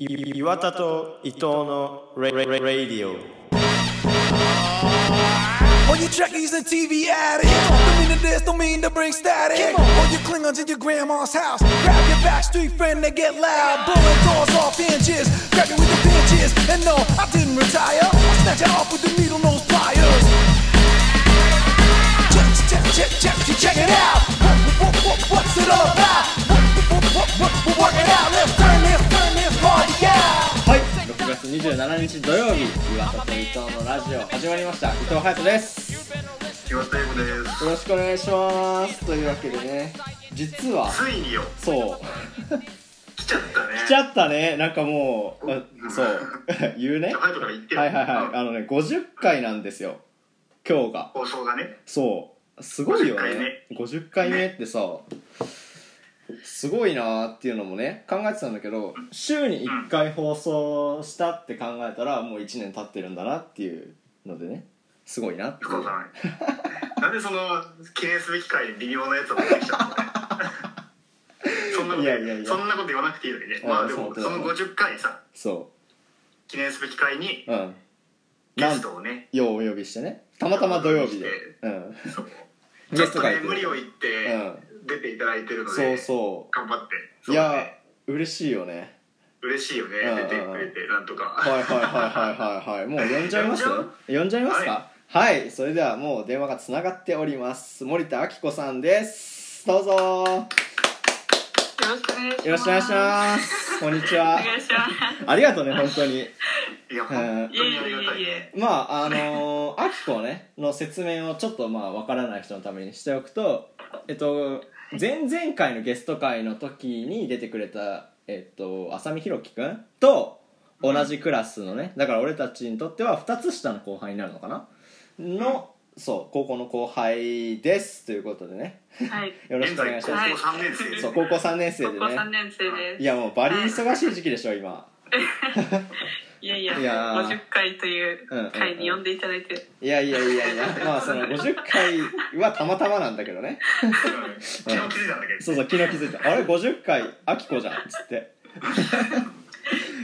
い岩田と伊藤のレレレレディオ All you trekkies and TV addicts Don't mean to this, don't mean to bring static All you Klingons in your grandma's house Grab your backstreet friend, they get loud Blowing doors off hinges Grab you with the pinches And no, I didn't retire I snatch you off with the needle nose pliers Check, check, check, check, check, check it out what, what, what, What's it all about? What, what, what, what, what, work it out Let's turn this, 月27日土曜日岩田と伊藤のラジオ始まりました。伊藤隼人です。岩田英語です。よろしくお願いします。というわけでね実はついによ。そう。来ちゃったね。来ちゃったね。なんかもうあそう。言うね。はいはいはい。うん。あのね50回なんですよ。今日が。放送がね。そう。すごいよ50回ね。50回目ってさすごいなーっていうのもね考えてたんだけど週に1回放送したって考えたらもう1年経ってるんだなっていうのでねすごいなって。そうだね。なんでその記念すべき回に微妙なやつを持ってきちゃったのね。そんなこといやいやいや。そんなこと言わなくていいのにね。あまあでもその50回さそ記念すべき回にううんゲストをねようお呼びしてね。たまたま土曜日で。うん。そう。ゲスト無理を言って出ていただいてるのそうでそ頑張って。うそいうやね嬉しいよね。嬉しいよね。うんうんうん。出てくれてなんとか。はいはいはいはいはいはい。もう呼んじゃいます？呼んじ呼んじゃいますか？はい、それではもう電話がつながっております。森田明子さんです。どうぞよろしくお願いします。よろしくお願いします。こんにちは。お願いします。ありがとうね本当に。いや本当にありがたいいえいえいえまああのー、明子ねの説明をちょっとまあわからない人のためにしておくとえっと前々回のゲスト会の時に出てくれたえっと浅見弘樹くんと同じクラスのねだから俺たちにとっては2つ下の後輩になるのかな？のそう高校の後輩です。ということでね。はい。よろしくお願いします、高校3年生そう高校3年生高校でね三年生です。いやもうバリ忙しい時期でしょ今。いやいや、いやー。50回といううんうんうん。回に呼んでいただいて、いやいやいやいや。まあその50回はたまたまなんだけどね。うん昨日気づいたんだけど。そうそう昨日気づいた。あれ50回あきこじゃんっつって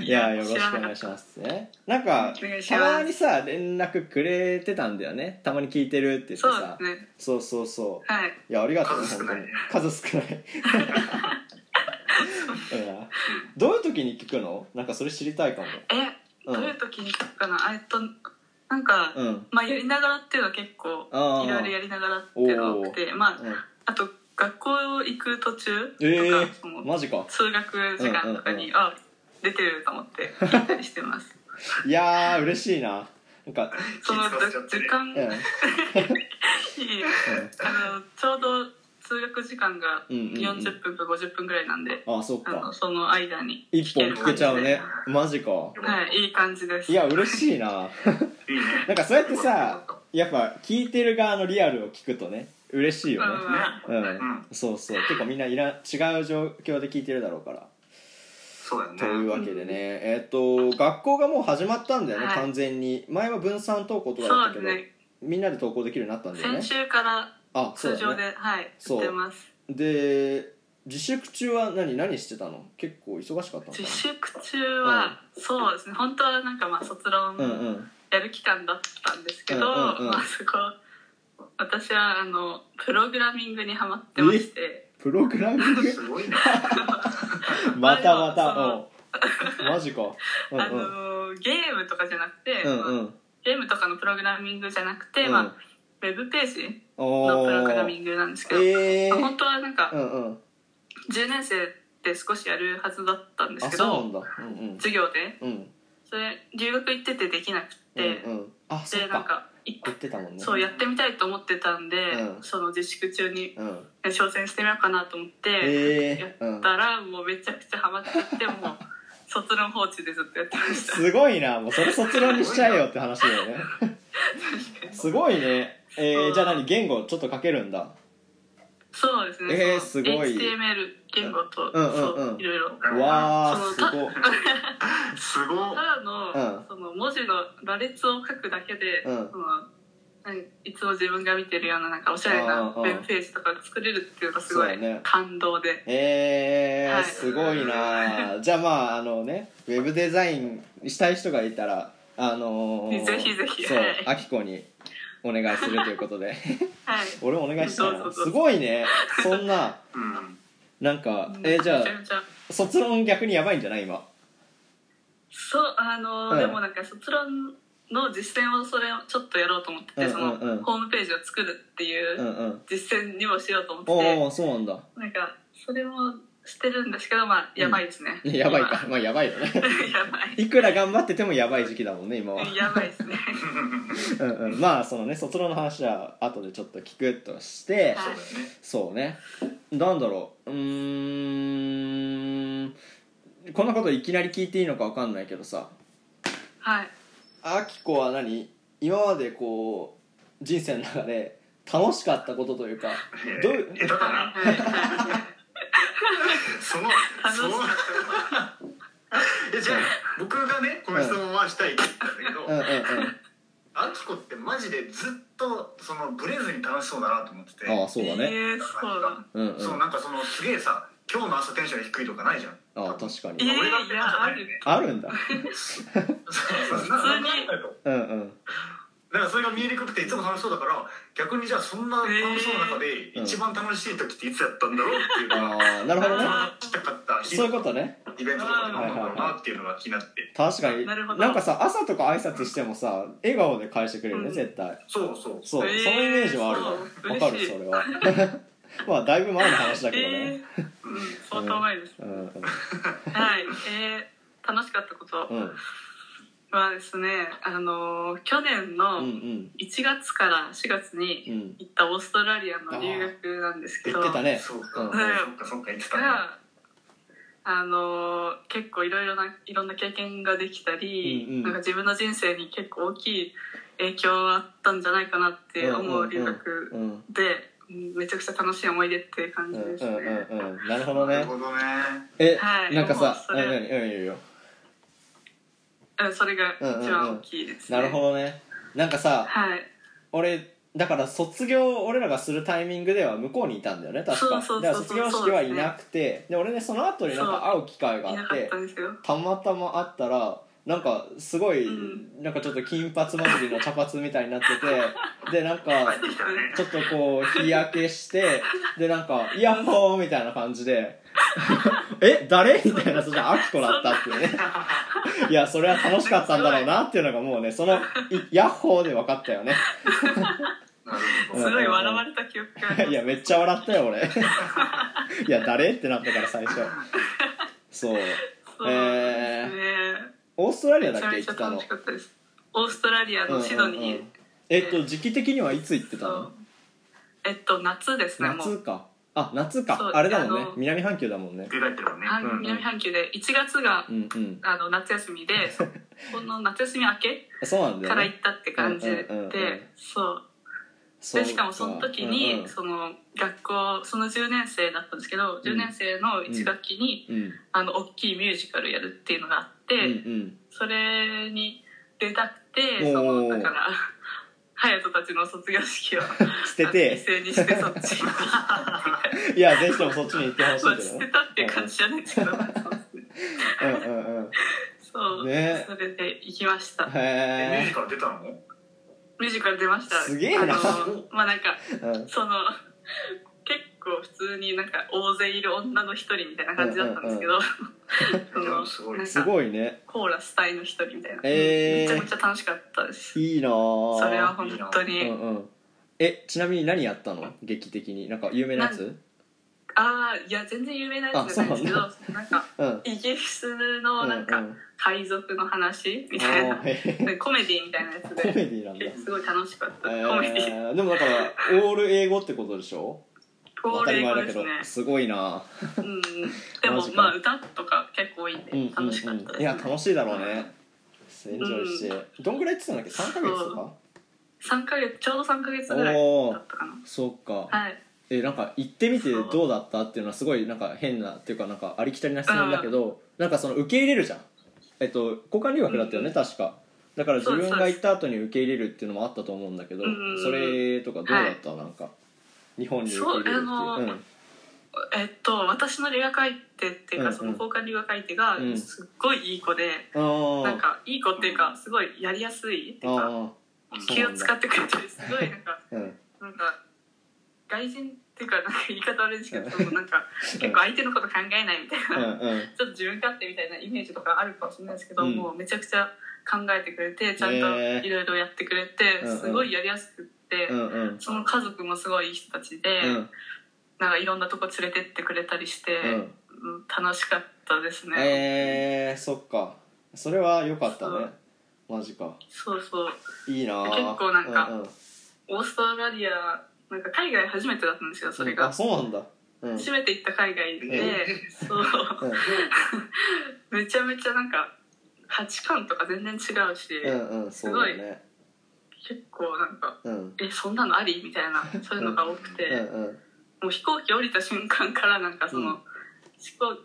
いやよろしくお願いします。ねなんかたまにさ連絡くれてたんだよね。たまに聞いてるって言ってそうさですね。そうそうそう。はい。いやありがとうね数少ない。本当に。数少ない。うん。どういう時に聞くの？なんかそれ知りたいかも。え、うん。どういう時に聞くかな？あえっと、なんか、うん。まあやりながらっていうのは結構、いろいろやりながらっていうのが多くて、まあ、うん。あと、学校行く途中とか、ええそのマジか。通学時間とかに、うんうん。あ、出てると思って聞いたりしてます。いやー嬉しいな。なんかその時間、うん。いいあのちょうど通学時間がうんうんうん。40分か50分ぐらいなんで、あそっあのかその間に一本聞けちゃうね。聞マジか。はいいい感じです。いや嬉しいな。いいね。なんかそうやってさやっぱ聞いてる側のリアルを聞くとね嬉しいよね。うん、ん。そうそう。結構みんないら違う状況で聞いてるだろうからそうだよね。というわけでねえっ、と学校がもう始まったんだよね、はい。完全に。前は分散登校とかだったけど、そうですね。みんなで登校できるようになったんだよね。先週からあそう通常で、だねはいそう。てます。で自粛中は何何してたの？結構忙しかったのか自粛中は、そうですね。本当はなんかまあ卒論なうんうん。やる期間だったんですけど、うんうんうん。まあそこ私はあのプログラミングにハマってましてプログラミング？すごいね またまそたのうん。マジか。うんあうん。のゲームとかじゃなくて、うんうまあんゲームとかのプログラミングじゃなくて、うん。まあ、ウェブページおのプログラミーングなんですけど、えー。まあ本当はなんかうんうん。10年生で少しやるはずだったんですあけどそうなんだ。うん授業で。うん。うんそれ留学行っててできなくて、うんうん。でなんかい言ってたもんね。そうやってみたいと思ってたんで、うん。その自粛中にうん。挑戦してみようかなと思って、えやー。うんったらもうめちゃくちゃハマっちゃってもう卒論放置でずっとやってました。すごいな。もうそれ卒論にしちゃえよって話だよね。すごいね。えー、じゃあ何？言語ちょっと書けるんだそうですね、えーすごい。HTML 言語と、うんうんうん。そういろいろ。わーそのすご。いすご ただの,、うん。その文字の羅列を書くだけで、うん。そのいつも自分が見てるようななんかおしゃれなウェブページとかが作れるっていうのがすごい感動で、えーはい。すごいな じゃあまああのねウェブデザインしたい人がいたらあのーぜひぜひ。そうはい。あきこにお願いするということで。はい。俺お願いしたいすごいね。そんな。うん。なんかえーじゃめちゃめちゃ。あ卒論逆にやばいんじゃない今？そうあの、うんでもなんか卒論の実践をそれをちょっとやろうと思ってて、うんうんうん。そのホームページを作るっていううんうん。実践にもしようと思ってて、おおそうなんだ。なんかそれもしてるんですけどまあやばいですね、やばいか。まあやばいよね。今 やばい。いくら頑張っててもやばい時期だもんね今は。やばいですね。うんうん。まあそのね卒論の話は後でちょっと聞くとして、はい。そうね。なんだろう。うーん。こんなこといきなり聞いていいのか分かんないけどさ。はい。あきこは何？今までこう人生の中で楽しかったことというかどう？いう そのその えじゃあ僕がねこの質問はしたいって言ったんだけど、うん。うんうんあきこってマジでずっとそのブレずに楽しそうだなと思ってて。ああそうだね。えー、そうだ。うんうん。そうなんかそのすげえさ今日の朝テンション低いとかないじゃん。ああ確かえー、に俺がいやある。あるんだ。そうそうななんかあるとうんうんだからそれが見えにくくていつも楽しそうだから逆にじゃあそんな楽しそうな中でうん。一番楽しい時っていつやったんだろうっていうのがああなるほどね。したかった日そういうことね。イベントとかでなんだろうなっていうのが気になって。確かに。なるほど。なんかさ朝とか挨拶してもさ笑顔で返してくれるね、うん。絶対。そうそうそう、えーそのイメージはあるわ。そう。わかるそれは。まあだいぶ前の話だけどえね、ー、うん相当前です、うんうん。はい。えー、楽しかったこと。うんはですねあのー去年のうんうん。1月から4月うにん。行ったオーストラリアの留学なんですけど言ってたね。そうか、うんそっかそっか言ってたあのー結構いろいろないろんな経験ができたり、うんうん。なんか自分の人生に結構大きい影響があったんじゃないかなって思う留学うんうんで、うん。めちゃくちゃ楽しい思い出って感うんうんじですね、うんうんなるほどね。なるほどね。え、はい。なんかさ何うんいいよいいようんそれが一番大きいですね、なるほどね。なんかさはい。俺だから卒業俺らがするタイミングでは向こうにいたんだよね確か。だから卒業式はいなくてで,、俺ねその後になんか会う機会があってたまたま会ったらなんかすごい、うん。なんかちょっと金髪混じりの茶髪みたいになってて でなんかちょっとこう日焼けしてでなんか「イヤッホー!」みたいな感じで「え誰?」みたいなそしたらアキコだったっていうね いやそれは楽しかったんだろうなっていうのがもうねその「いヤッホー!」で分かったよね。すごい笑われた記憶が いやめっちゃ笑ったよ俺。いや誰？ってなったから最初。そう。そうですね、オーストラリアだっけ？行ってたのオーストラリアのシドニー、うんうんうん。えっと時期的にはいつ行ってたの？えっと夏ですね夏かあ夏か。あれだもんね。あの南半球だもんね。出られてるわね。あうんうん。南半球で1月がうんうん。あの夏休みでそ この夏休み明けそうなんだから行ったって感じで、うんうんうんうん。そう。そうでしかもその時に、うんうんその学校その10年生だったんですけど、10年生の1学期に、うん。あの大きいミュージカルやるっていうのがあって、うんうん。それに出たくておー。そのだから隼人たちの卒業式を 捨てて。犠牲にしてそっちに。いやぜひともそっちに行ってほしまあいけど。ね捨てたっていう感じじゃないですけど。そうねうんうんうん。そう、ね。それで行きました。ミューへジカル出たの？ミュージカル出ました。すげえな。あのまあなんかえうん。その結構普通になんか大勢いる女の一人みたいな感じだったんですけど、すごいすごいね。コーラス隊の一人みたいな、えー。めちゃめちゃ楽しかったです。いいなぁそれは本当うに、んうんえちなみに何やったの？劇的に。なんか有名なやつ？ああいや全然有名なやつじゃないですけどあなんかうん。イギリスのなんかうんうん海賊の話みたいな、コメディみたいなやつコメでディなんだ。すごい楽しかった、えコメディ。ー、でもだからオール英語ってことでしょ？当たり前だけどね。すごいな。うん。でもまあ歌とか結構多いんでうんうん楽しかったです、うんいや楽しいだろうね。エンジョイして、どんぐらい行ってたんだっけ？3ヶ月とか？3ヶ月ちょうど3ヶ月ぐらいだったかな。そっか、はい。えなんか行ってみてどうだったっていうのはすごいなんか変なっていうかなんかありきたりな質問だけど、なんかその受け入れるじゃん。えっと交換留学だったよね、確か。だから自分が行った後に受け入れるっていうのもあったと思うんだけどうんそれとかどうだった、なんか日本に受け入れるっていう。そうあのうん。えっと私の留学相手っていうか、うんうん。その交換留学相手がうん。すっごいいい子で、あー。なんかいい子っていうかすごいやりやすいっていうかあ気を使ってくれてるすごいなんかー うん。なんか外人っていうかなんか言い方悪いですけど、なんか結構相手のこと考えないみたいな、うんうん。ちょっと自分勝手みたいなイメージとかあるかもしれないですけど、うん。もうめちゃくちゃ考えてくれてちゃんといろいろやってくれて、うんうん。すごいやりやすくって、うんうん。その家族もすごいいい人たちで、うん。なんかいろんなとこ連れてってくれたりして、うん。うん楽しかったですね、えー、そっか。それは良かったね。マジか。そうそう。いいなー結構なんかうんうん。オーストラリアなんか海外初めてだったんですよそれが、あそうなんだ。うん。初めて行った海外で、そう。めちゃめちゃなんか価値観とか全然違うし、うんうんうんそうだよね結構なんかうん。えそんなのあり？みたいなそういうのが多くて、うん。うん。もう飛行機降りた瞬間からなんかその、うん。飛行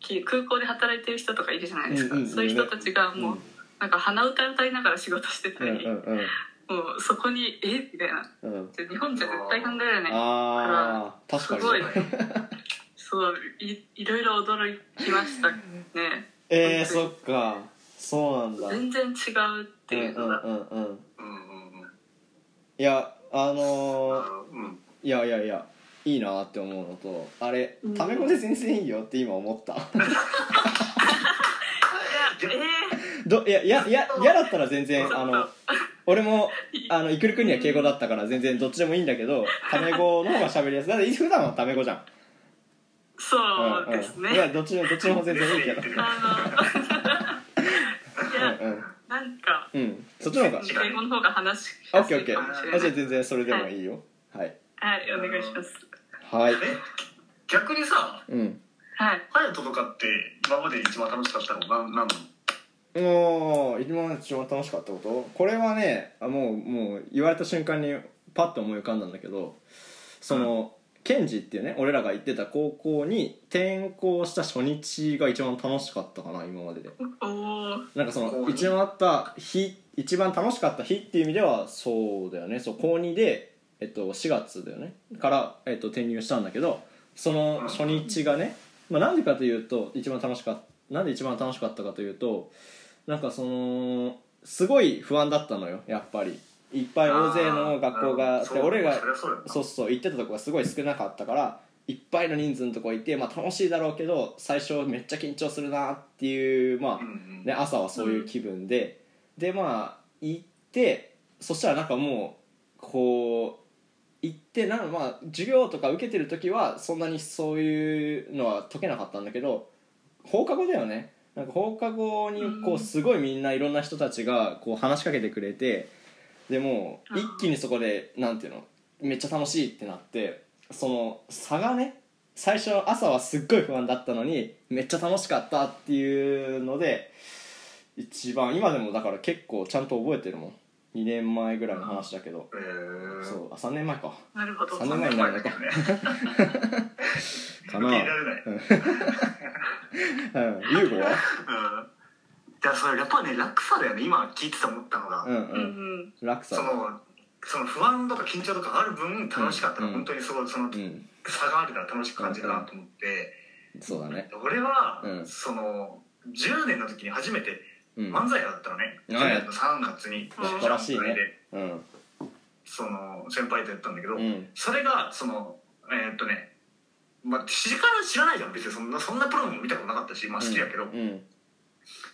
機空港で働いてる人とかいるじゃないですか、うんうんそういう人たちがもう、うん。なんか鼻歌歌いながら仕事してたうんり、うんうん。もうそこにえ？みたいな。うん。日本じゃ絶対考えられないかに。すごいそういいろいろ驚きましたね。えー、そっか。そうなんだ。全然違うっていうのが、うんうんうんうんうんうんうんいやあのー、うん。いやいやいやいいなって思うのとあれうん。タメ語で全然いいよって今思った。いやえどいやいやいや嫌だったら全然ー、あの俺もあのイクル君には敬語だったから全然どっちでもいいんだけどタメ語の方が喋りやすい。だって普段はタメ語じゃん。そうですね、んん、いやどっちでもどっちでも全然いいけど。あの いや、うんなんかうん。うんそっちの方が。英語の方が話しオッケーオッケーやすいかもしれない。あじゃあ全然それでもいいよ。はい。はい。お願いします。はい。え逆にさうん。はい。隼人とかって今まで一番楽しかったのなんなんなの？もう今まで一番楽しかったこと？これはねあもうもう言われた瞬間にパッと思い浮かんだんだけどその、ケンジっていうね俺らが行ってた高校に転校した初日が一番楽しかったかな今までで。なんかその一番あった日一番楽しかった日っていう意味ではそうだよね。そう高2で、えっと、4月だよね。から、えっと、転入したんだけどその初日がね、まあ、なんでかというと一番楽しかったなんで一番楽しかったかというとなんかそのすごい不安だったのよやっぱりいっぱい大勢の学校があって俺がそうそう行ってたとこがすごい少なかったからいっぱいの人数のとこ行って、まあ、楽しいだろうけど最初めっちゃ緊張するなっていうまあ、ね、朝はそういう気分で、でまあ行ってそしたらなんかもうこう行ってなんかまあ授業とか受けてる時はそんなにそういうのは解けなかったんだけど放課後だよね。なんか放課後にこううん。すごいみんないろんな人たちがこう話しかけてくれてでもう一気にそこでなんていうのめっちゃ楽しいってなってその差がね最初朝はすっごい不安だったのにめっちゃ楽しかったっていうので一番今でもだから結構ちゃんと覚えてるもん。2年前ぐらいの話だけど。えー。そうあ3年前か。なるほど。三年前になるのかね。かな。うん。優吾は？うんいやそれやっぱね落差だよね。今聞いてて思ったのが、うんうん。そのその不安とか緊張とかある分楽しかったの、うん。本当にすごいそのうん。差があるから楽しく感じるなと思って、そうだね。俺は、うん。その10年の時に初めてうん。漫才やったのね、うん去年の3月にうん。素晴らしいね。で。うん。その先輩とやったんだけど、うん。それがそのえーっとねまあ知ら知らないじゃん。別にそんなそんなプロも見たことなかったしまあ好きだけど、うん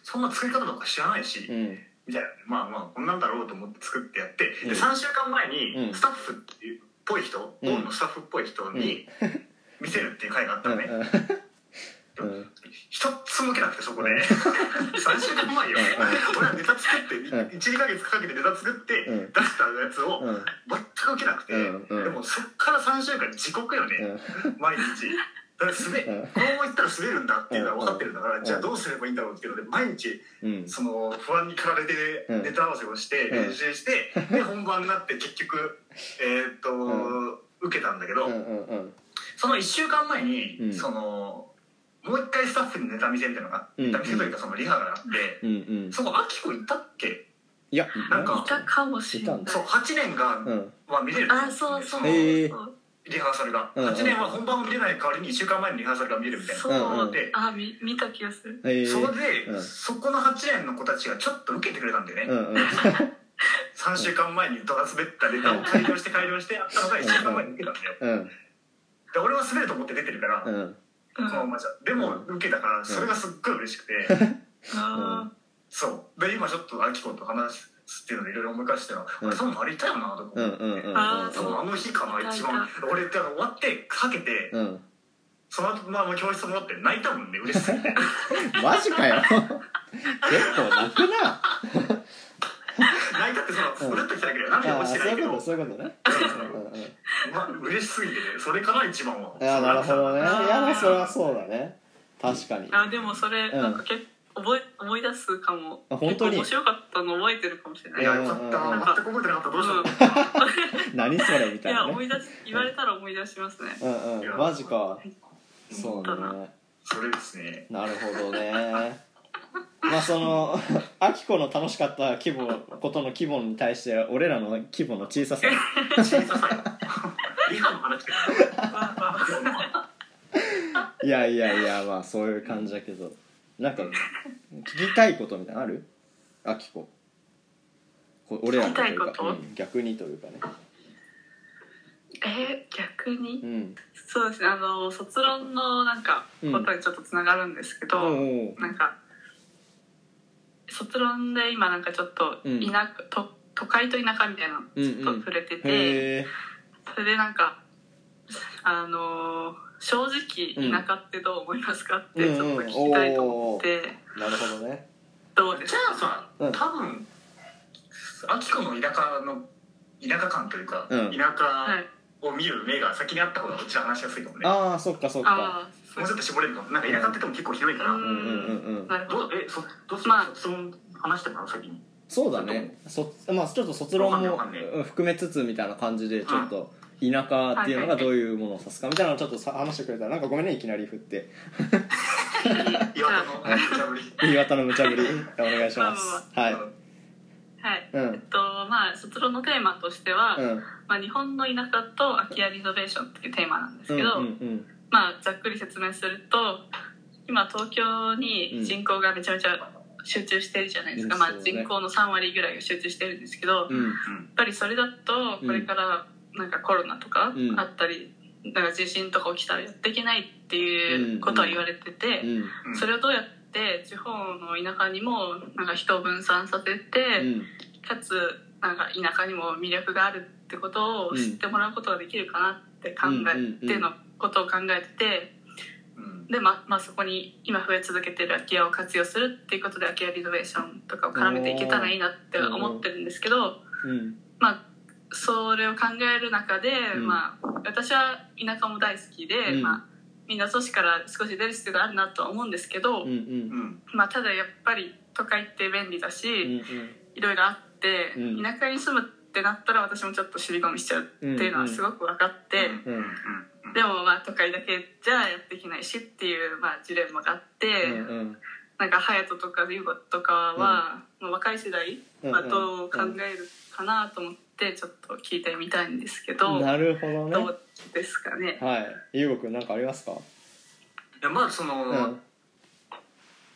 そんな作り方とか知らないし、うん。みたいなまあまあこんなんだろうと思って作ってやって、うん。で3週間前うん。にスタッフっぽい人、うん。オウムのスタッフっぽい人に見せるっていう回があったのね、うん。うん。一つも受けなくてそこで。3週間前よ。うん。俺はネタ作ってん。12ヶ月かけてネタ作ってうん。出したやつをうん。全く受けなくて。でもそっから3週間地獄よね。毎日だから滑うん。このままいったら滑るんだっていうのは分かってるんだかうん。らじゃあどうすればいいんだろうっていうので毎日うん。その不安に駆られてうんネタ合わせをしてうん。練習してで本番になって結局えーっとう受けたんだけどその1週間前うん。にそのもう一回スタッフにネタ見せみたいなのがうん。ネタ見せというかそのリハがあってそこあきこ行ったっけ？いやなんかいたかもしれない。いたんそう8年が、うん。は見れるあそうそう。へえそうリハーサルが、うんうん8年は本番を見れない代わりに1週間前にリハーサルが見れるみたいな。そう、うんうん。であみ見た気がする。えー、そこで、うん。そこの8年の子たちがちょっと受けてくれたんだよね、うんうん。3週間前にドラ滑ったネタを改良して改良してやったのが1週間前に受けたんだよ。うん。で俺は滑ると思って出てるから、うん。のままじゃ。でも受けたからそれがすっごい嬉しくて、あそう。で今ちょっとアキコと話すっていうのでいろいろ思い返してたら、うん。俺多分あれいたよなとかうんうんうんうんあー多分あの日かない一番。い俺ってあの終わってかけて、うん。その後まあ教室戻って泣いたもんね嬉しすぎてマジかよ。結構泣くな。泣いたってそのうるっときただけで涙てないけど。そういうことねうんうんうん。まあ嬉しすぎてねそれかな一番は。いやなるほどね。いやまあそれはそうだね。確かに。あでもそれうんなん。か結構覚え思い出すかも。あ本当に？結構面白かったの覚えてるかもしれない。いやよかった全く覚えてなかった。どうしたの、何それみいたいなね。や思い出し言われたら思い出しますね。うんうん。マジか。そうね。それですね。なるほどね。まあそのアキコの楽しかった規模ことの規模に対して俺らの規模の小ささ。小ささ。よリハの話け いやいやいやまあそういう感じだけどなんか聞きたいことみたいなのある？アキコ。こ俺らのというか。うん逆にというかね。え逆に？うん。そうですね。あの卒論のなんかうん。ことにちょっとつながるんですけど、おうおうなんか卒論で今なんかちょっとうん。と都会と田舎みたいなのちょっと触れてて、へえそれでなんかあのー正直田舎ってどう思いますかってちょっと聞きたいと思って、なるほどね。じどうですか？ゃあさ、うん。多分アキコの田舎の田舎感というか、うん。田舎はいを見る目が先にあった方がうちは話しやすいかもね。ああそっかそっか。ああもうちょっと絞れるかも。なんか田舎って言っても結構広いから、うんうんうんえそどうする、まあ。卒論話してもらう先に。そうだね。そまあちょっと卒論も含めつつみたいな感じでちょっと田舎っていうのがどういうものを指すかみたいなのをちょっとさ話してくれたらなんかごめんねいきなり振って。岩田 の無茶ぶり。岩田の無茶ぶり。お願いします。はい。はい、うん。えっとまあ卒論のテーマとしては、うん。まあ、日本の田舎と空き家リノベーションっていうテーマなんですけど、うんうんまあざっくり説明すると今東京に人口がめちゃめちゃ集中してるじゃないですか、まあ、うん。そうね。人口の3割ぐらいが集中してるんですけど、やっうんぱりそれだとこれからなんかコロナとかうん。あったり、なんか地震とか起きたらやっていけないっていうことは言われてて、うん。それをどうやって地方の田舎にもなんか人を分散させて、うん。かつなんか田舎にも魅力があるってことを知ってもらうことができるかなって考えてのことを考えててうん。で、ままあ、そこに今増え続けてる空き家を活用するっていうことで空き家リノベーションとかを絡めていけたらいいなって思ってるんですけど、うん。まあ、それを考える中で、うん。まあ、私は田舎も大好きで、うん。まあ、みんな都市から少し出る必要があるなとは思うんですけど、うんうん。うんまあ、ただやっぱり都会って便利だし、うんいろいろあって、うん。田舎に住むってなったら私もちょっと尻込みしちゃうっていうのはすごく分かって、うんうん。でもまあ都会だけじゃやっていけないしっていう、まあ、ジレンマがあって、うんなんか隼人とか優子とかは、もう若い世代はどう考えるかなと思ってちょっと聞いてみたいんですけど、なるほどね。どうですかね？はい。優吾くんなんかありますか？いやまあその、うん。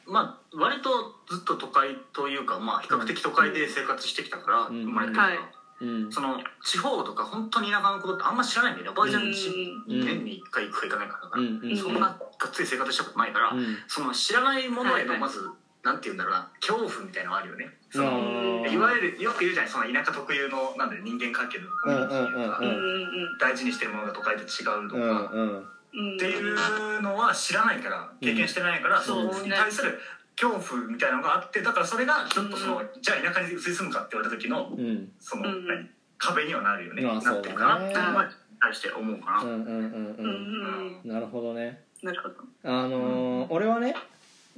まあ割とずっと都会というかまあ比較的都会で生活してきたから、うん。生まれてるから、はいうん。その地方とか本当に田舎のことってあんま知らないんだよね。おばあちゃんちうん年に1回行くか行かないかだか。ら、うん。うん。そんながっつり生活したことないから、うん。その知らないものへはいはい。のまず、なんて言うんだろうな恐怖みたいのがあるよねその、うん。いわゆるよく言うじゃないその田舎特有のなんだ人間関係のコミュニティとか大事にしてるものが都会と違うとうんか、うんうん。っていうのは知らないから経験してないから、うんそこに対する恐怖みたいなのがあってだからそれがちょっとその、じゃあ田舎に移り住むかって言われた時のうん。その、壁にはなるよね、まあなってるかなっていうのは対して思うかな、なるほどね。なるほど。あのー俺はね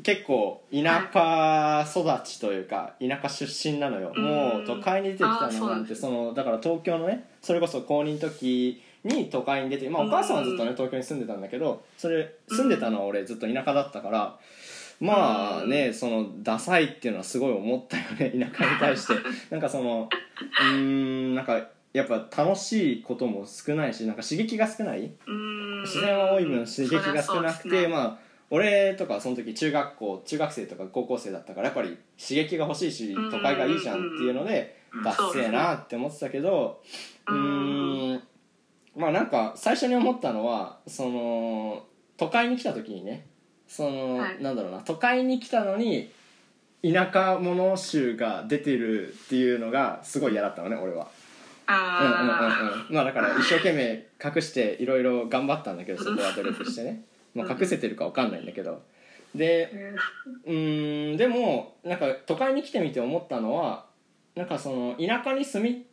結構田舎育ちというか田舎出身なのよ、うん。もう都会に出てきたあーそうなんてそのだから東京のねそれこそ高2の時に都会に出てまあお母さんはずっとね東京に住んでたんだけどそれ住んでたのは俺ずっと田舎だったからまあねそのダサいっていうのはすごい思ったよね 田舎に対して。なんかそのうーんなんかやっぱ楽しいことも少ないしなんか刺激が少ない？自然は多い分刺激が少なくて、あまあ俺とかその時中学校中学生とか高校生だったからやっぱり刺激が欲しいしうん。都会がいいじゃんっていうのでうん。ダッセーなって思ってたけどうーんまあなんか最初に思ったのはその都会に来た時にねその、はい。なんだろうな都会に来たのに田舎者集が出てるっていうのがすごい嫌だったのね俺は。うんうんうんあうん。まあだから一生懸命隠していろいろ頑張ったんだけどそこは努力してね、まあ、隠せてるか分かんないんだけど。でうーんでもなんか都会に来てみて思ったのはなんかその田舎に住み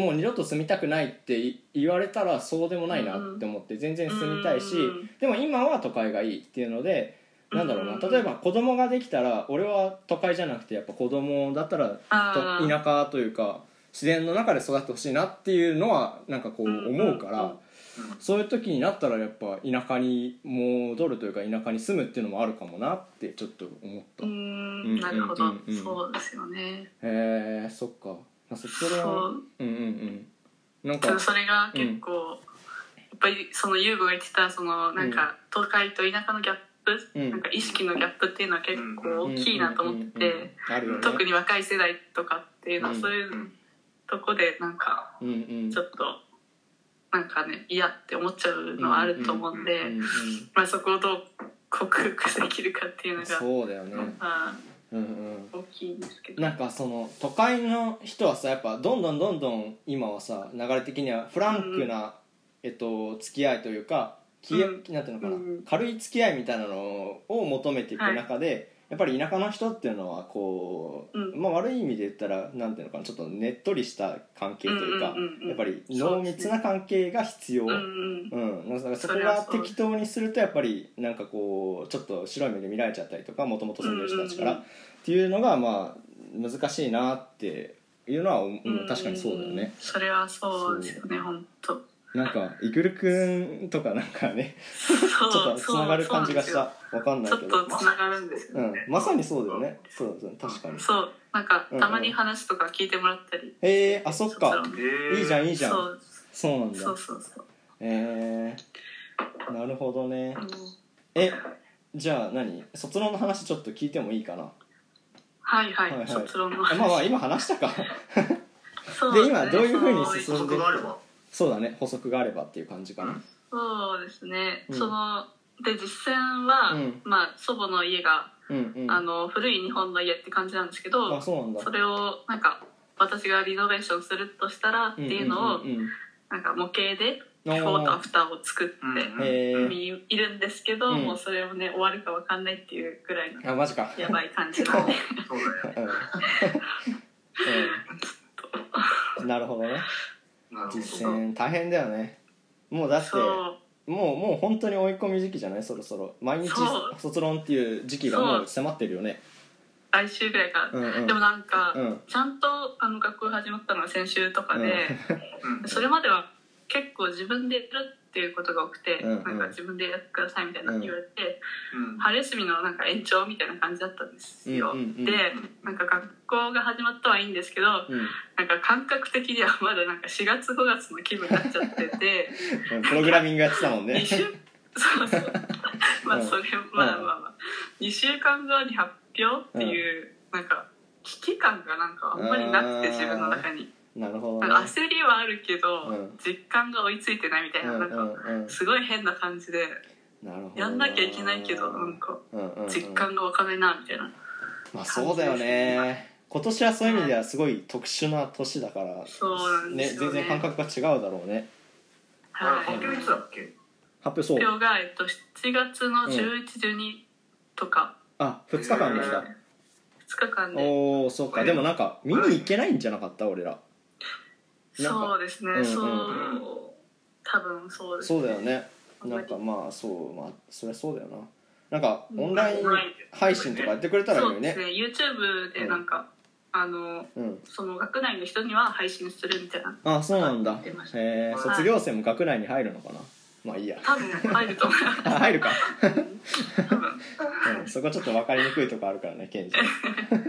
もう二度と住みたくないってい言われたらそうでもないなって思って全然住みたいしうんでも今は都会がいいっていうのでなんだろううんな例えば子供ができたら俺は都会じゃなくてやっぱ子供だったら田舎というか自然の中で育ってほしいなっていうのはなんかこううん思うから、うんそういう時になったらやっぱ田舎に戻るというか田舎に住むっていうのもあるかもなってちょっと思った、うん。ん。なるほど。うんうんうん。そうですよね。へえそっか、まあ、そそれはそう。うんうんうん。なんかそそれが結構、やっぱりその優吾が言ってたそのなんか都会と田舎のギャップ、うん。なんか意識のギャップっていうのは結構大きいなと思ってて、特に若い世代とかっていうのはうん。そういうとこでなんかうんうん。ちょっとなんかね嫌って思っちゃうのはあると思うんで、まあ、そこをどう克服できるかっていうのがそうだよね。まあうんうん。大きいんですけど。なんかその都会の人はさやっぱどんどんどんどん今はさ流れ的にはフランクな、えっと、付き合いというかきうん。なんていうのかな、うん軽い付き合いみたいなのを求めていく中で、やっぱり田舎の人っていうのはこう、うん。まあ、悪い意味で言ったらなんていうのかなちょっとねっとりした関係というか、うんうんうんうん。やっぱり濃密な関係が必要。うんうんうん、だからそこが適当にするとやっぱりなんかこうちょっと白い目で見られちゃったりとかもともと住んでる人たちから、うんうんうんっていうのがまあ難しいなっていうのは、うんう。ん確かにそうだよね。それはそうですよね本当なんかイグルくんとかなんかねちょっとつながる感じがした。わかんないちょっけどとつながるんですようん、まさにそうだよね。そうそう確かに。そう。なんかうんうん。たまに話とか聞いてもらったり、へえあそっか。いいじゃんいいじゃん。そう。そうなんだ。そうそうそう。えー、なるほどね。うん。えじゃあ何？卒論の話ちょっと聞いてもいいかな？はいはい、はいはい。卒論のあまあまあ今話したか。で今どういうふうに進んで補足があればそうだね。補足があればっていう感じかな。そうですね、うん。そので実践は、うん。まあ祖母の家が、うんうん。あの古い日本の家って感じなんですけどあそうなんだ。それをなんか私がリノベーションするとしたらっていうのを、んんうん。なんか模型でビフォーとアフターを作って、いるんですけど、うん。もうそれをね終わるかわかんないっていうぐらいのあマジか。やばい感じなんで。なるほどね実践大変だよね。もうだってもうもう本当に追い込み時期じゃない？そろそろ。毎日卒論っていう時期がもう迫ってるよね。来週ぐらいから、うんうん。でもなんか、うん。ちゃんとあの学校始まったのが先週とかで、うん。それまでは結構自分でやるっていうことが多くて、うんうん。なんか自分でやってくださいみたいな言われて、うん。春休みのなんか延長みたいな感じだったんですよ、うんうんうん。でなんか学校が始まったはいいんですけど、うん。なんか感覚的にはまだなんか4月5月の気分になっちゃってて うんプログラミングやってたもんね。2週そうそう。まあうん。それまあまあまあ。2週間後に発表っていう、なんか危機感がなんかあんまりなくて自分の中になるほどね。なんか焦りはあるけど、うん。実感が追いついてないみたいな,、うんなんかうん。うんすごい変な感じでなるほどやんなきゃいけないけどなんかうんうんうん。実感が湧かないなみたいな、まあそうだよね。今年はそういう意味ではすごい特殊な年だからそうなんですよね。全然感覚が違うだろうね。はい。発表いつだっけ？発表そう。発表が、えっと、7月の1112とか、あ二2日間でした。2日間で。おおそうか。でもなんか見に行けないんじゃなかった？俺らそうですね、うんうん。そう多分そうですそうだよね。なんかまあそうまあそりゃそうだよな。なんかうん。オンライン配信とかやってくれたらいいよね。そうですね。YouTube でなんか、あのうん。その学内の人には配信するみたいなあそうなんだ。へえはい。卒業生も学内に入るのかな？まあいいや。多分入ると思います。あ入るか。うん、そこちょっと分かりにくいとこあるからねケンジ。確か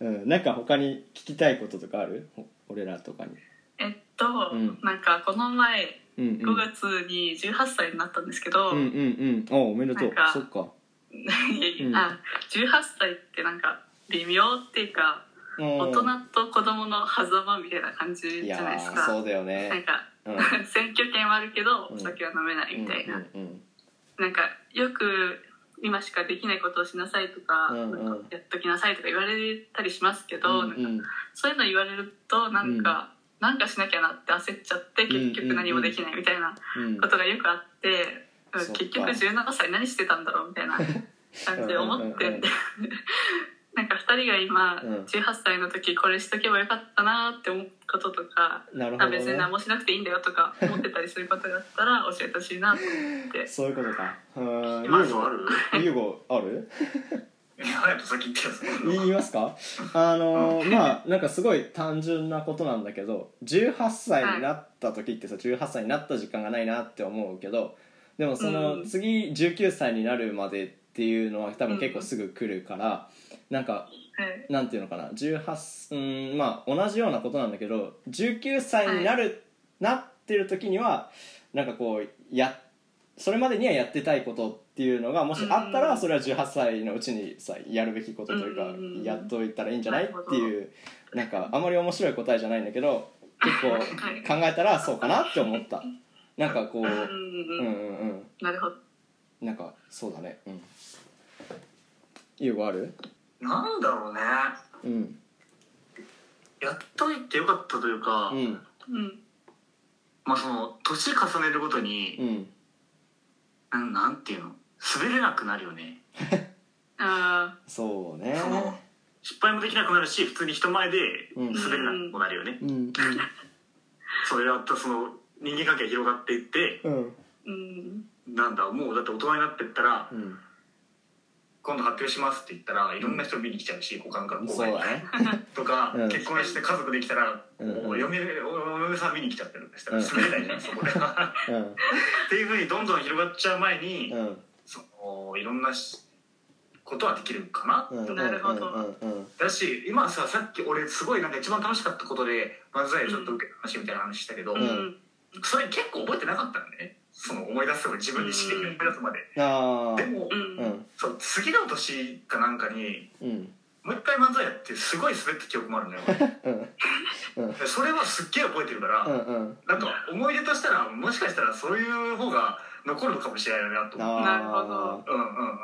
に。うん。なんか他に聞きたいこととかある？ほ俺らとかに。えっと、うん。なんかこの前うんうん。5月に18歳になったんですけど、うんうんうん。おおめでとう。そっか。いやいやうん。あ18歳ってなんか微妙っていうか大大人と子供の狭間みたいな感じじゃないですーかそうだよなんねか、うん。選挙権はあるけどうんお酒は飲めないみたいな、うんうん。なんかよく今しかできないことをしなさいとか,、うんうん。なんかやっときなさいとか言われたりしますけど、うんうん。なんかそういうの言われるとなんか、なんかしなきゃなって焦っちゃって結局何もできないみたいなうんことがよくあって、そっか。結局17歳何してたんだろうみたいな感じで思ってうんうんうん なんか2人が今うん。18歳の時これしとけばよかったなって思うこととか、なるほどあ別にね何もしなくていいんだよとか思ってたりすることがあったら 教えてほしいなと思って。そういうことか。うん。今そうある？ユーゴある？隼人先言ってやつ言いますか？あのーまあなんかすごい単純なことなんだけど18歳になった時ってさ18歳になった時間がないなって思うけどでもそのうん。次19歳になるまでっていうのは多分結構すぐ来るからなんかはいなんていうのかな。18うんまあ同じようなことなんだけど19歳になる、なってる時にはなんかこうやそれまでにはやってたいことっていうのがもしあったらうん。それは18歳のうちにさやるべきことというかうん。やっといたらいいんじゃない？っていうなんかあまり面白い答えじゃないんだけど結構はい。考えたらそうかなって思った。なんかこううんうんうん。なるほど。なんかそうだね。うん。優吾ある？なんだろうね。うん。やっといてよかったというか、うん。うん。まあその年重ねるごとに、うん。なんなんていうの？滑れなくなるよね。あそうね。その失敗もできなくなるし普通に人前でうん。滑れなくなるよね、うん。うん。それやったその人間関係が広がっていってうん。ーうん。なんだもうだって大人になってったらうん今度発表しますって言ったらいろんな人見に来ちゃうし股間からそうだね。とか、うん。結婚して家族できたら、うん。もう嫁お嫁さん見に来ちゃってるんですから滑れないじゃんそこで。っていうふうにどんどん広がっちゃう前に、うん。うんそのいろんなしことはできるかなって思う、なるほだし今ささっき俺すごいなんか一番楽しかったことで漫才をちょっと受けた話みたいな話したけど、それ結構覚えてなかったのねその思い出すまで自分に知り思い出すまで、でも、うん。うんそう次の年かなんかにうん。もう一回漫才やってすごい滑った記憶もあるのよ。うん。でそれはすっげえ覚えてるから、うんうん。なんか思い出としたらもしかしたらそういう方が残るのかもしれないなと思う。あー。なるほど。うんうん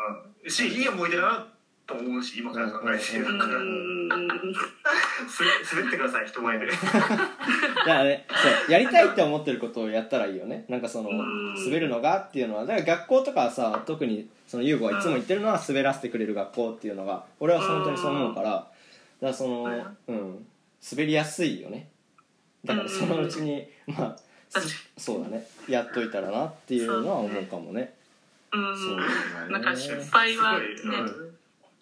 うん。しいい思い出だなと思うし今から考えてうんだからうん。す滑ってください人前で。だからねそうやりたいって思ってることをやったらいいよね。なんかそのうん。滑るのがっていうのは。だから学校とかはさ特にその優吾がいつも言ってるのは滑らせてくれる学校っていうのが俺は本当にそう思うから。だからそのうん。滑りやすいよね。だからそのうちにまあそうだね。やっといたらなっていうのは思うかもね。うん。そうだね。なんか失敗はね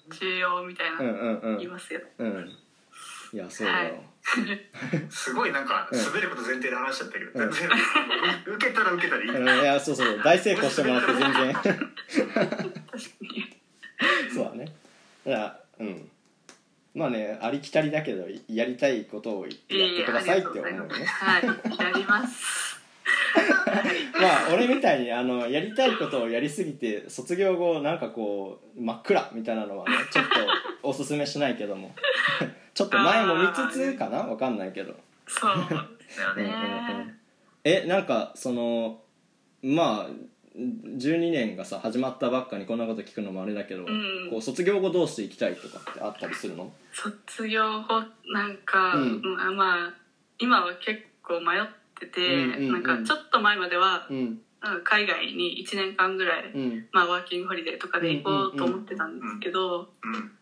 重要みたいなうんうんうん。言いますよ。うん。いやそうだよ、すごいなんかうん。滑ること前提で話しちゃったけど、うん。全然。受けたら受けたらいい、うん、いやそうそう。大成功してもらって全然。確かに。そうだね。だからうん。まあねありきたりだけどやりたいことをやってくださいって思うよね。はい。やります まあ俺みたいにあのやりたいことをやりすぎて卒業後なんかこう真っ暗みたいなのはねちょっとおすすめしないけども。ちょっと前も見つつかなわかんないけど。そうですようんうんえなんかそのまあ12年がさ始まったばっかにこんなこと聞くのもあれだけど、ん。こう卒業後どうしていきたいとかってあったりするの？卒業後なんか、うん。まあまあ今は結構迷ってて、うんうんうん。なんかちょっと前までは、うん。なんか海外に1年間ぐらい、うん。まあ、ワーキングホリデーとかで行こうと思ってたんですけど、うん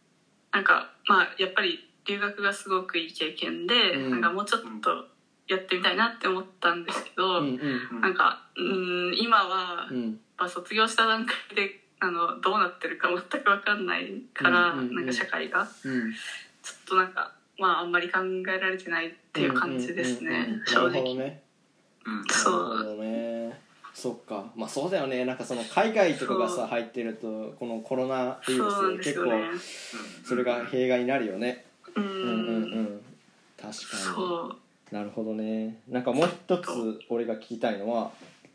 なんかまあやっぱり留学がすごくいい経験で、うん。なんかもうちょっとやってみたいなって思ったんですけど、うんうんなんかうん今は、うん。まあ、卒業した段階であのどうなってるか全く分かんないから、うんうんうん。なんか社会が。うん。ちょっとなんかまああんまり考えられてないっていう感じですね、うんうんうんうん。正直、ねうんそう。なるほどね。そっか。まあそうだよね。なんかその海外とかがさ入ってるとこのコロナウイルス結構それが弊害になるよね。ううんうんうん。ん確かに。なるほどね。なんかもう一つ俺が聞きたいのは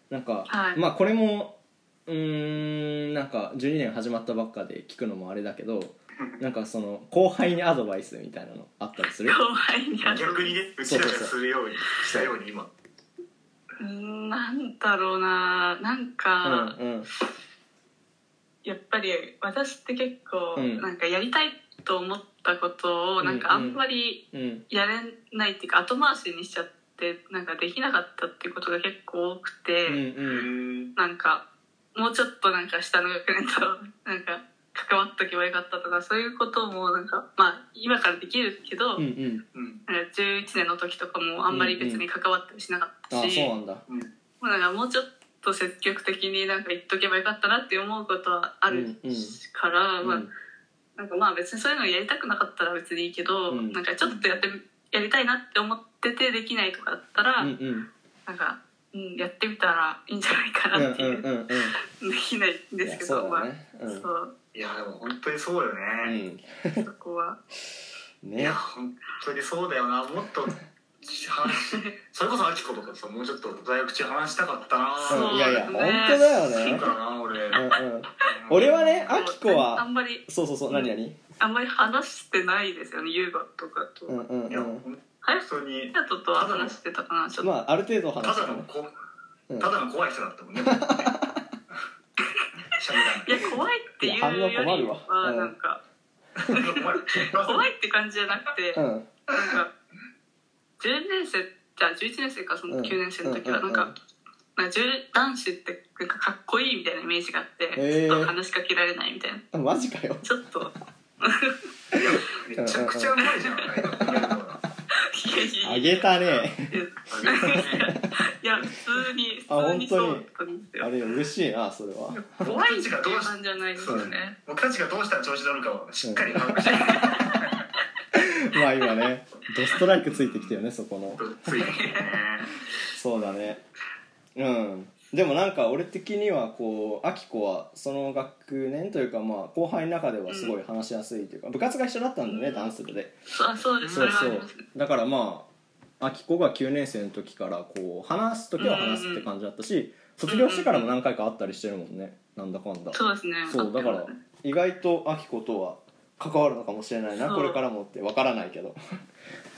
なんか、はい。まあこれもうーんなんか12年始まったばっかで聞くのもあれだけどなんかその後輩にアドバイスみたいなのあったりする？後輩にある逆にねうちらがするようにしたように今うーんなんだろうな。なんうんか、うんやっぱり私って結構、うん。なんかやりたいと思ったことをなんかあんまりうん。やれないっていうか後回しにしちゃってなんかできなかったっていうことが結構多くて、うんうん。なんかもうちょっとなんか下の学年となんか関わっとけばよかったとかそういうこともなんかまあ今からできるけど、うんうん。うん。なんか11年の時とかもあんまり別に関わったりしなかったあし、そうなんだ。もうなんかもうちょっと積極的になんか言っとけばよかったなって思うことはあるうんうん。から、まあうんなんかまあ別にそういうのやりたくなかったら別にいいけど、うん。なんかちょっとやってみやりたいなって思っててできないとかだったら、うんうん。なんか、うん、やってみたらいいんじゃないかうんなっていう、うんうんうんできないんですけどね。まあ、うん。そういやでも本当にそうよね、うん。そこは。いねや本当にそうだよな。もっと話それこそアキコとかさもうちょっと大学中話したかったな。そううんいやいやね。本当だよね。俺、うんうん。俺はねアキコあはんまりそうそうそう何何？あんまり話してないですよね優雅とかと。うんうんいやうん本はや当にととは話してたかなちょっと。まあある程度話たしたね。だのこうん。ただの怖い人だったもんねしゃべらない。いや怖いっていうより困るわ。はうんなんか、怖い怖いって感じじゃなくて、うん。なんか10年生じゃあ11年生かそのうん。9年生の時はうんうんなん。か,、なんか10男子ってなんかかっこいいみたいなイメージがあって、へー。ちょっと話しかけられないみたいな。あマジかよ。ちょっと。めちゃくちゃうまいじゃん あげたね。いや普通にあ普通にあれ嬉しいなそれは。怖いっていう感じじゃないですよね僕たちがどうしたら調子乗るかをしっかり把握して。まあ今ねドストライクついてきたよねそこの。そうだね。うんでもなんか俺的にはこうアキコはその学年というかまあ後輩の中ではすごい話しやすいというか、部活が一緒だったんだよね、ダンス部で。そうあそうです。そそうそう。だからまあアキコが9年生の時からこう話す時は話すって感じだったし、卒業してからも何回か会ったりしてるもんね。なんだかんだ。そうですね。そうだから意外とアキコとは関わるのかもしれないなこれからもってわからないけど。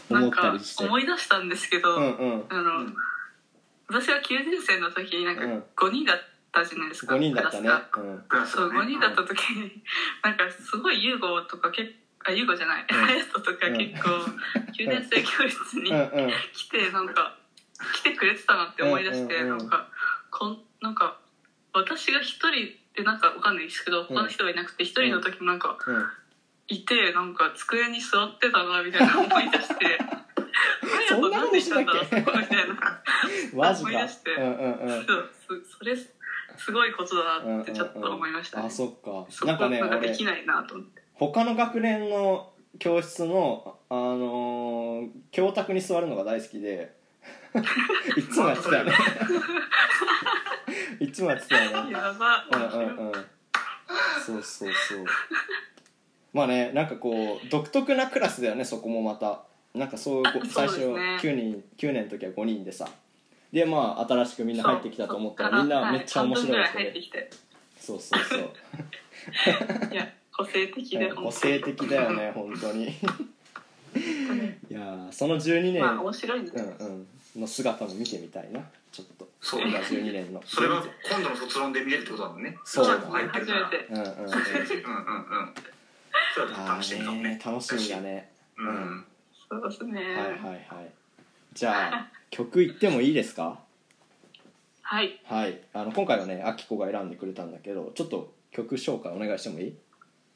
思ったりして。思い出したんですけど、うんうん。あの、私が9年生の時になんかうん。5人だったじゃないですか、5人だったね。うん。そうがね。5人だった時になんかすごい優吾とか結あ優吾じゃない。うん。隼人、とかうん。結構9年生教室に来てなんか来てくれてたなって思い出して、うんうんうん。なんかこんなんか私が一人でなんかわかんないですけど他の人がいなくて一人の時もなんかうん。いてなんか机に座ってたなみたいな思い出して。隼人なんでいたんだあそこみたいな マジか。思い出して。うんうんうん。そうそそれすごいことだなってちょっと思いましたね、あそっか。そこなんかねなんかで俺きないなと思って。他の学年の教室のあのー教卓に座るのが大好きで。いつもやってたよね。いつもやってたよね。やばうんうんうん。そうそうそう。まあねなんかこう独特なクラスだよねそこもまた。なんかそうあこ最初 そうですね。9人9年の時は5人でさでまあ新しくみんな入ってきたと思ったらみんなめっちゃ面白いで半分ぐらい入ってきてそうそうそう。いや個性的で個性的だよね 本当に。いやーその12年、まあ面白いうんうん。の姿も見てみたいな。ちょっと。そう俺が12年の。それが今度の卒論で見れるってことだもんね。そうだね。初めて。うんうんうんうん。うんうんそうだあ楽しみだね。楽しみだねうん。そうですね。はいはいはい。じゃあ 曲いってもいいですか？はい。はい。あの今回はねあきこが選んでくれたんだけどちょっと曲紹介お願いしてもいい？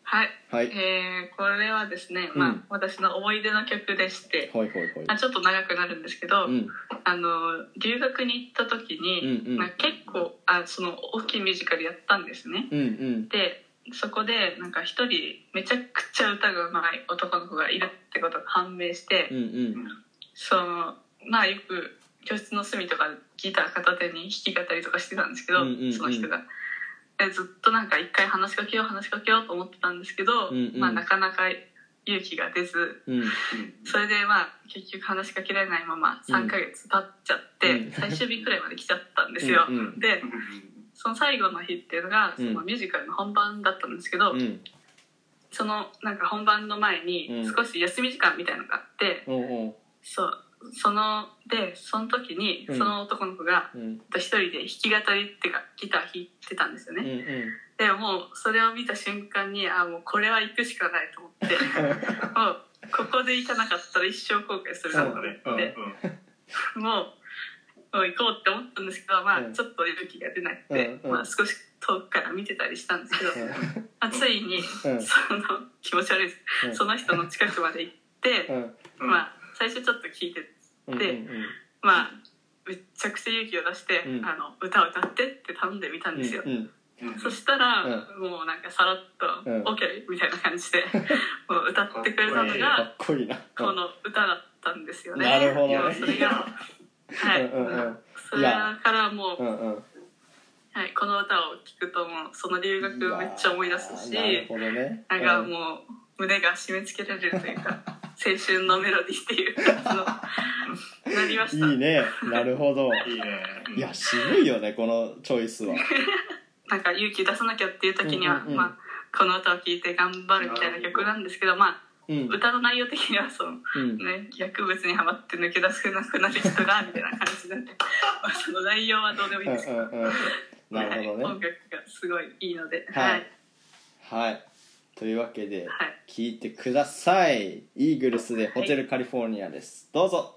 はい、はい。えー、これはですね、まあうん私の思い出の曲でして、ほいほいほい。あちょっと長くなるんですけど、うん。あの留学に行った時に、うんうん。まあ、結構あその大きいミュージカルやったんですね。うんうん。でそこでなんか一人めちゃくちゃ歌が上手い男の子がいるってことが判明して、うんうん。そのまあよく教室の隅とかギター片手に弾き語りとかしてたんですけど、うんうんうん。その人が。でずっとなんか一回話しかけよう話しかけようと思ってたんですけど、うんうん。まあ、なかなか勇気が出ずうん。それでまあ結局話しかけられないまま3ヶ月経っちゃって、うん。最終日くらいまで来ちゃったんですよ。うんうん。でその最後の日っていうのがそのミュージカルの本番だったんですけど、うん。そのなんか本番の前にうん。少し休み時間みたいなのがあって、そうそのでその時にうん。その男の子がうん。一人で弾き語りっていうかギター弾いてたんですようんうね、ん。でもうそれを見た瞬間にあもうこれは行くしかないと思って もうここで行かなかったら一生後悔するなと思って、うんもうもう行こうって思ったんですけどまあうん。ちょっと勇気が出なくて、うんうん。まあ、少し遠くから見てたりしたんですけど、まあ、ついにうん。その気持ち悪いです、うん。その人の近くまで行って、うん。まあ最初ちょっと聞いてうんでうん。まあめっちゃくちゃ勇気を出して、うん。あの歌を歌ってって頼んでみたんですよ、うんそしたら、うもうなんかさらっとうん「OK」みたいな感じで もう歌ってくれたのかがっこの歌だったんですよね。なるほどね。それがはい、うんうんうん。それからもう、うんうん。はい、この歌を聴くともうその留学めっちゃ思い出すしなね。なんかもう胸が締め付けられるというか青春のメロディーっていう。なりました。いいね。なるほど。いいね。いや渋いよねこのチョイスは。なんか勇気出さなきゃっていう時には、うんうんうん。まあ、この歌を聴いて頑張るみたいな曲なんですけどまあうん。歌の内容的にはその、うん。ね、薬物にはまって抜け出せなくなる人がみたいな感じなんで。まあその内容はどうでもいいんですけど、うんうんうん。なるほどはい、ね音楽がすごいいいので、はい。はい。はいというわけではい。聞いてください。イーグルスでホテルカリフォルニアです。どうぞ「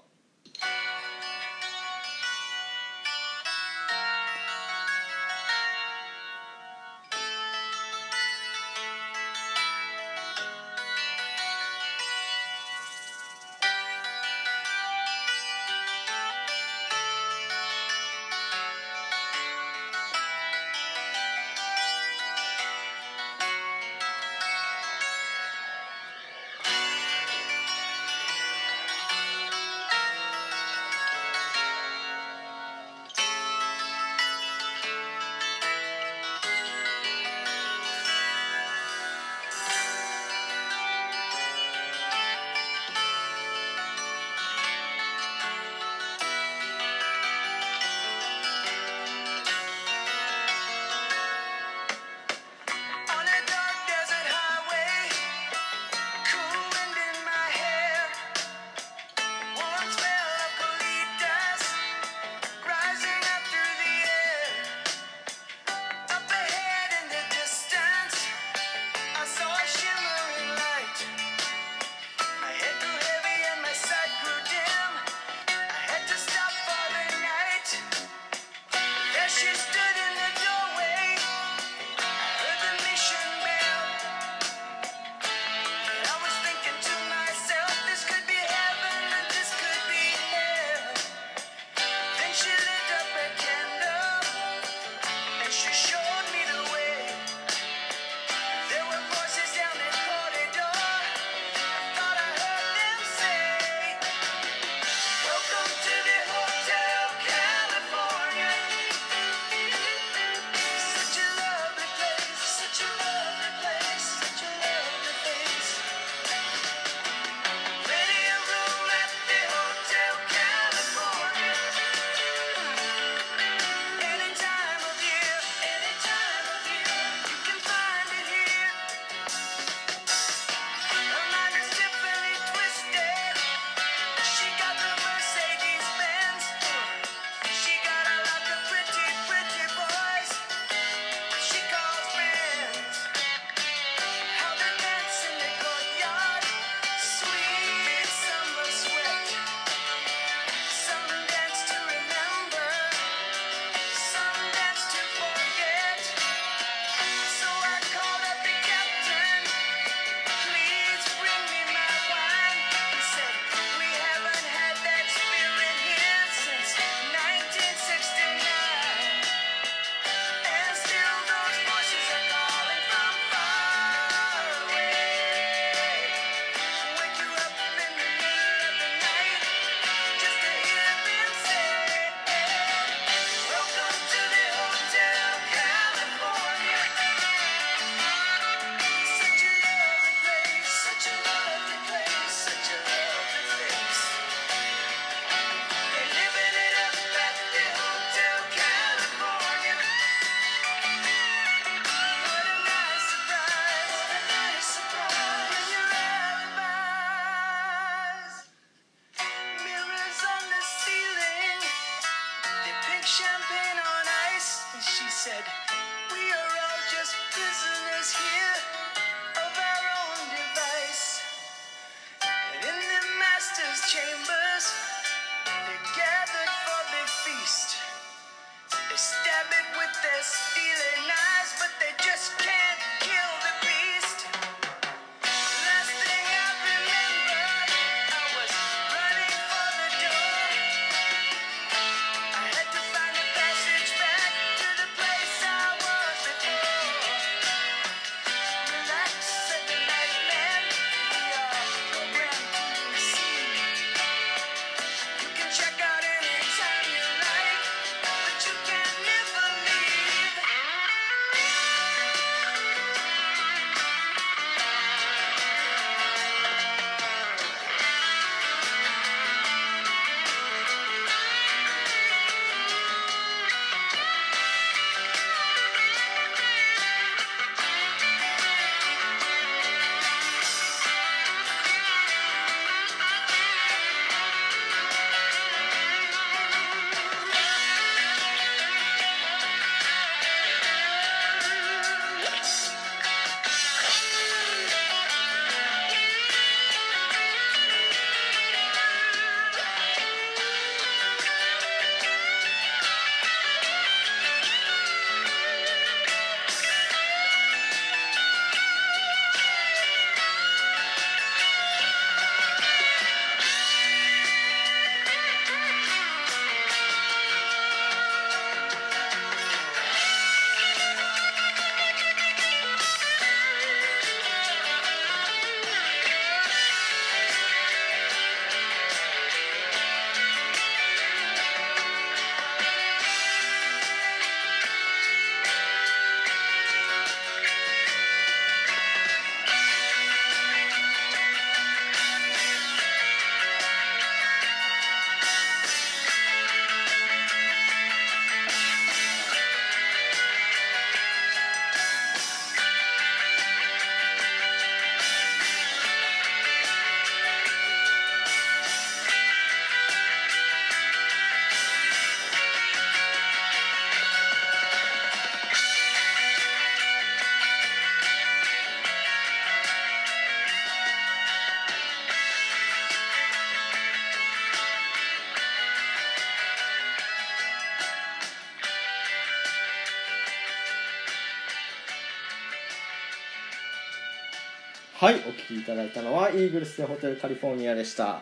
はいお聴きいただいたのはイーグルスホテルカリフォルニアでした。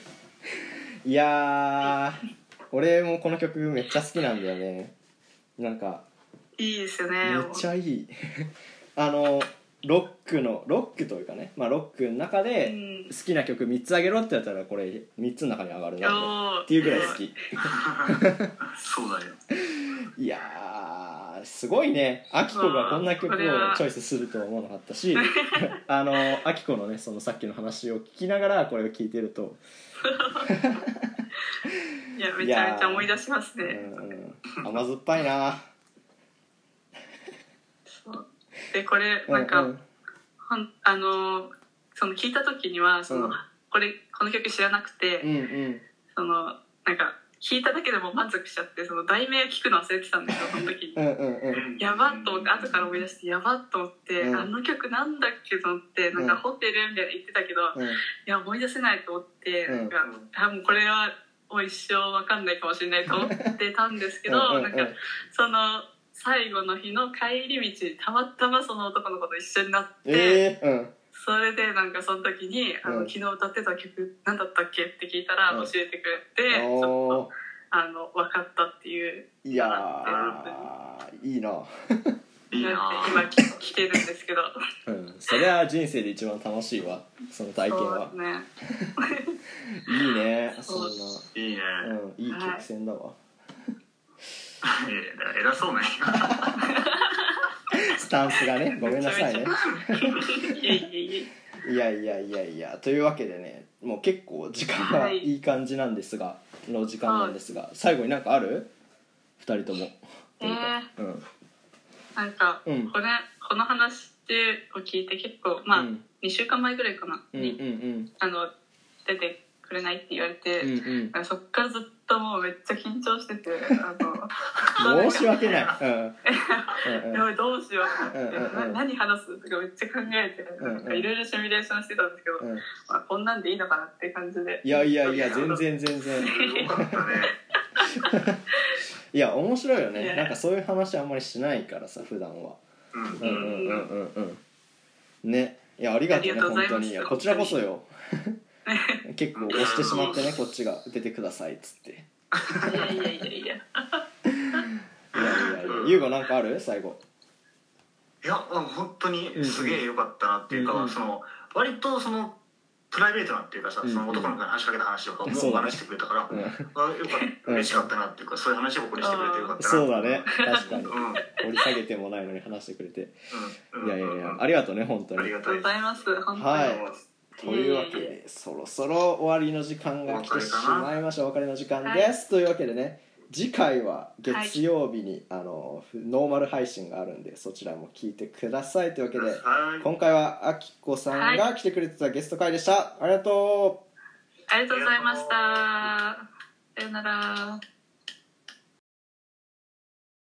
いやー俺もこの曲めっちゃ好きなんだよね。なんかいいですよめねっちゃいい。あのロックのロックというかね、まあ、ロックの中でうん。好きな曲3つあげろってやったらこれ3つの中に上がるなっていうぐらい好き。そうだよすごいね。アキコがこんな曲をチョイスするとは思わなかったし あのアキコのねそのさっきの話を聞きながらこれを聞いてると。いやめちゃめちゃ思い出しますうんねうん。甘酸っぱいな。そう。でこれなんか、うん。うんほんあのその聞いた時にはその、うん。これこの曲知らなくて、うんうん。そのなんか聞いただけでも満足しちゃってその題名を聞くの忘れてたんですよ その時にう。ん。うんうん。やばっと思って後から思い出してやばっと思って、うん。あの曲なんだっけと思ってなんかうんホテルみたいな言ってたけど、いうん。や思い出せないと思って、うん。なんかあもうこれはもう一生わかんないかもしれないと思ってたんですけどなんかその最後の日の帰り道たまたまその男の子と一緒になって、ええうんそれでなんかその時に「あのうん昨日歌ってた曲何だったっけ?」って聞いたらうん。教えてくれて、ちょっおとあの分かったっていう。ーいやいいな、いいな。今聞聞けるんですけど。うん、それは人生で一番楽しいわ。その体験そうはですね。いいね。そんそういいね、な。うん。いい曲線だわ、いやいや偉そうなスタンスがね ごめんなさいね。いやいやいやいや。というわけでねもう結構時間がはい。いい感じなんですが、の時間なんですが最後になんかある？二人とも。えー。うん。なんか、うん。これこの話を聞いて結構まあ、うん。2週間前ぐらいかな、うんうんにあの出てくれないって言われて、うんうん。そっからずっともうめっちゃ緊張しててあの 申し訳ない、うん。やばいどうしようって思って、うん何話すとかめっちゃ考えてうんいろいろシミュレーションしてたんですけど、うん。まあ、こんなんでいいのかなって感じで。いやいやいや全然全然。いや面白いよね。なんかそういう話あんまりしないからさ普段は。うん。うんうんうんうんうん。ね。いやありがとうね本当に。いやこちらこそよ 結構押してしまってねこっちが出てくださいっつって。いやいやいやいや。いやいやいや。優吾なんかある？最後。いや本当にすげえ良かったなっていうか、うんうん。その割とそのプライベートなっていうかさ、うん。うんその男の子に話しかけた話とかもそう話してくれたから、うん。あよかった嬉しかったなっていうか、そういう話をここにしてくれてよかったなそうだね。確かに。うん。うん掘り下げてもないのに話してくれて。うん。いやいやいや。ありがとうね本当に。ありがたいありがとうございます。本当に、はいというわけでそろそろ終わりの時間が来てしまいましたお別れの時間です、というわけでね次回は月曜日に、あのノーマル配信があるんでそちらも聞いてくださいというわけではい。今回はあきこさんが来てくれてたゲスト会でした、ありがとう。ありがとうございました。さよなら